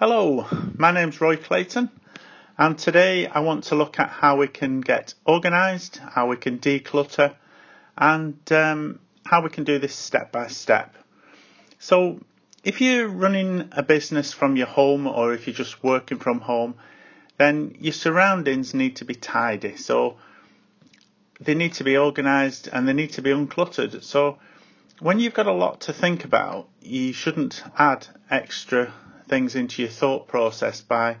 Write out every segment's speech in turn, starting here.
Hello, my name's Roy Clayton, and today I want to look at how we can get organised, how we can declutter, and um, how we can do this step by step. So, if you're running a business from your home or if you're just working from home, then your surroundings need to be tidy. So, they need to be organised and they need to be uncluttered. So, when you've got a lot to think about, you shouldn't add extra things into your thought process by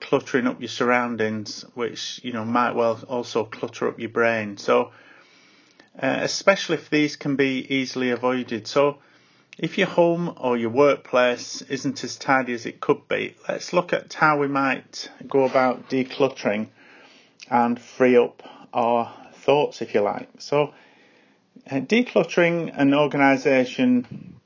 cluttering up your surroundings, which you know might well also clutter up your brain. So, uh, especially if these can be easily avoided. So, if your home or your workplace isn't as tidy as it could be, let's look at how we might go about decluttering and free up our thoughts, if you like. So, uh, decluttering and organisation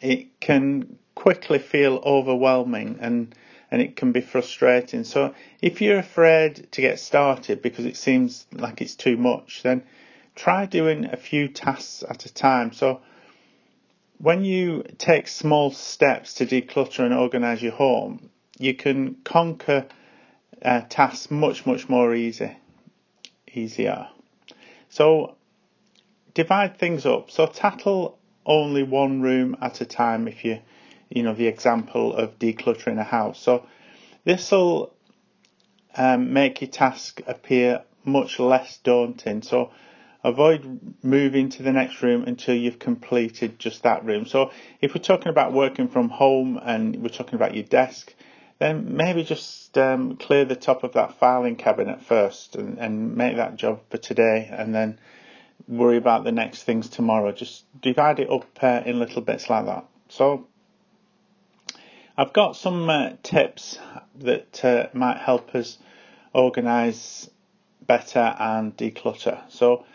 it can quickly feel overwhelming and and it can be frustrating. So if you're afraid to get started because it seems like it's too much, then try doing a few tasks at a time. So when you take small steps to declutter and organize your home, you can conquer uh, tasks much much more easy, easier. So divide things up. So tackle only one room at a time if you you know, the example of decluttering a house. So this will um, make your task appear much less daunting. So avoid moving to the next room until you've completed just that room. So if we're talking about working from home and we're talking about your desk, then maybe just um, clear the top of that filing cabinet first and, and make that job for today and then worry about the next things tomorrow. Just divide it up uh, in little bits like that. So I've got some uh, tips that uh, might help us organise better and declutter. So,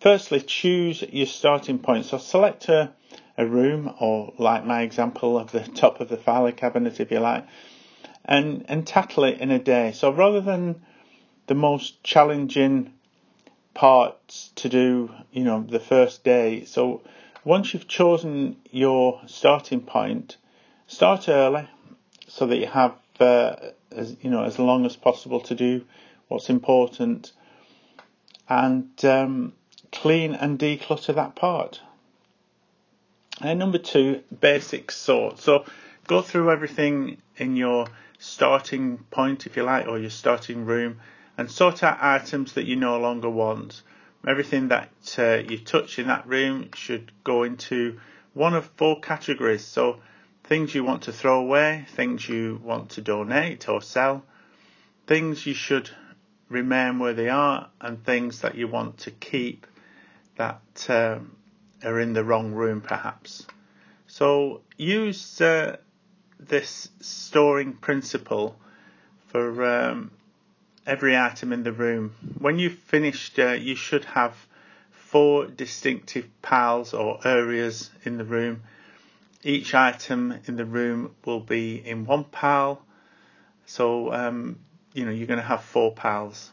firstly, choose your starting point. So, select a, a room, or like my example of the top of the filing cabinet, if you like, and, and tackle it in a day. So, rather than the most challenging parts to do, you know, the first day. So, once you've chosen your starting point, Start early so that you have uh, as you know as long as possible to do what's important, and um, clean and declutter that part. And number two, basic sort. So go through everything in your starting point, if you like, or your starting room, and sort out items that you no longer want. Everything that uh, you touch in that room should go into one of four categories. So things you want to throw away, things you want to donate or sell, things you should remain where they are, and things that you want to keep that um, are in the wrong room perhaps. So use uh, this storing principle for um, every item in the room. When you've finished, uh, you should have four distinctive piles or areas in the room each item in the room will be in one pile. So, um, you know, you're going to have four piles.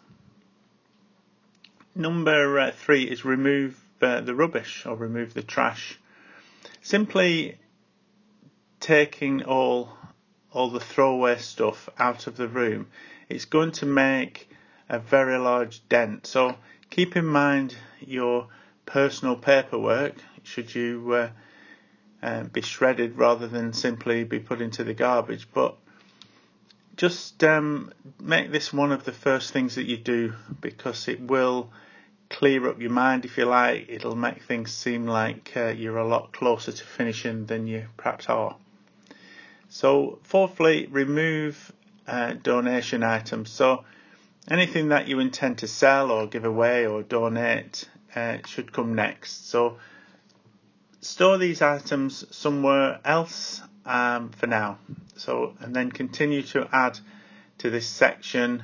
Number uh, three is remove uh, the rubbish or remove the trash. Simply taking all all the throwaway stuff out of the room, it's going to make a very large dent. So keep in mind your personal paperwork should you uh, uh, be shredded rather than simply be put into the garbage. But just um, make this one of the first things that you do because it will clear up your mind if you like. It'll make things seem like uh, you're a lot closer to finishing than you perhaps are. So, fourthly, remove uh, donation items. So, anything that you intend to sell or give away or donate uh, should come next. So, store these items somewhere else um, for now. So, and then continue to add to this section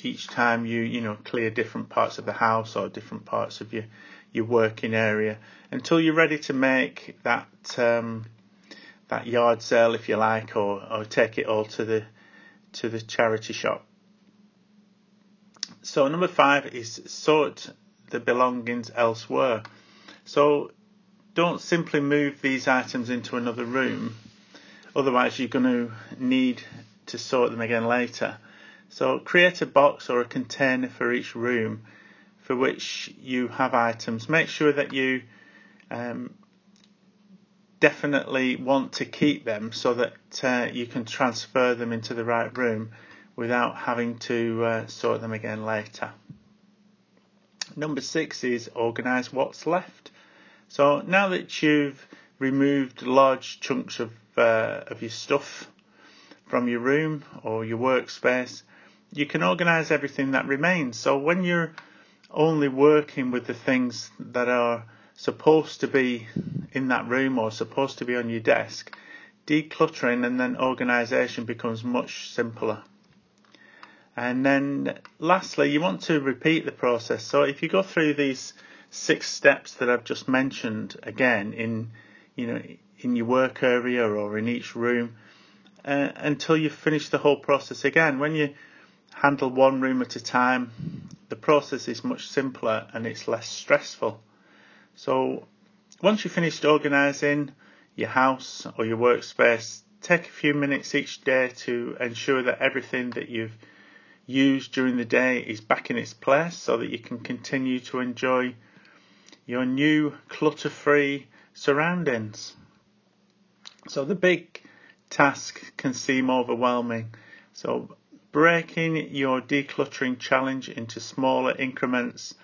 each time you, you know, clear different parts of the house or different parts of your, your working area until you're ready to make that, um, that yard sale if you like, or, or take it all to the, to the charity shop. So number five is sort the belongings elsewhere. So don't simply move these items into another room. otherwise you're going to need to sort them again later. So create a box or a container for each room for which you have items. Make sure that you um, definitely want to keep them so that uh, you can transfer them into the right room without having to uh, sort them again later. Number six is organise what's left. So now that you've removed large chunks of uh, of your stuff from your room or your workspace, you can organise everything that remains. So when you're only working with the things that are supposed to be in that room or supposed to be on your desk, decluttering and then organisation becomes much simpler. And then lastly, you want to repeat the process. So if you go through these six steps that I've just mentioned again in, you know, in your work area or in each room, uh, until you finish the whole process again. When you handle one room at a time, the process is much simpler and it's less stressful. So once you've finished organising your house or your workspace, take a few minutes each day to ensure that everything that you've used during the day is back in its place so that you can continue to enjoy your new clutter free surroundings. So the big task can seem overwhelming. So breaking your decluttering challenge into smaller increments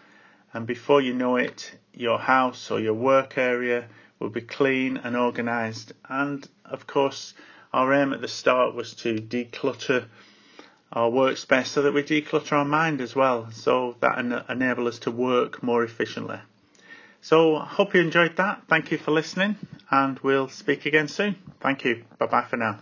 and before you know it, your house or your work area will be clean and organised. And of course, our aim at the start was to declutter our workspace so that we declutter our mind as well, so that en- enable us to work more efficiently. So, hope you enjoyed that. Thank you for listening, and we'll speak again soon. Thank you. Bye bye for now.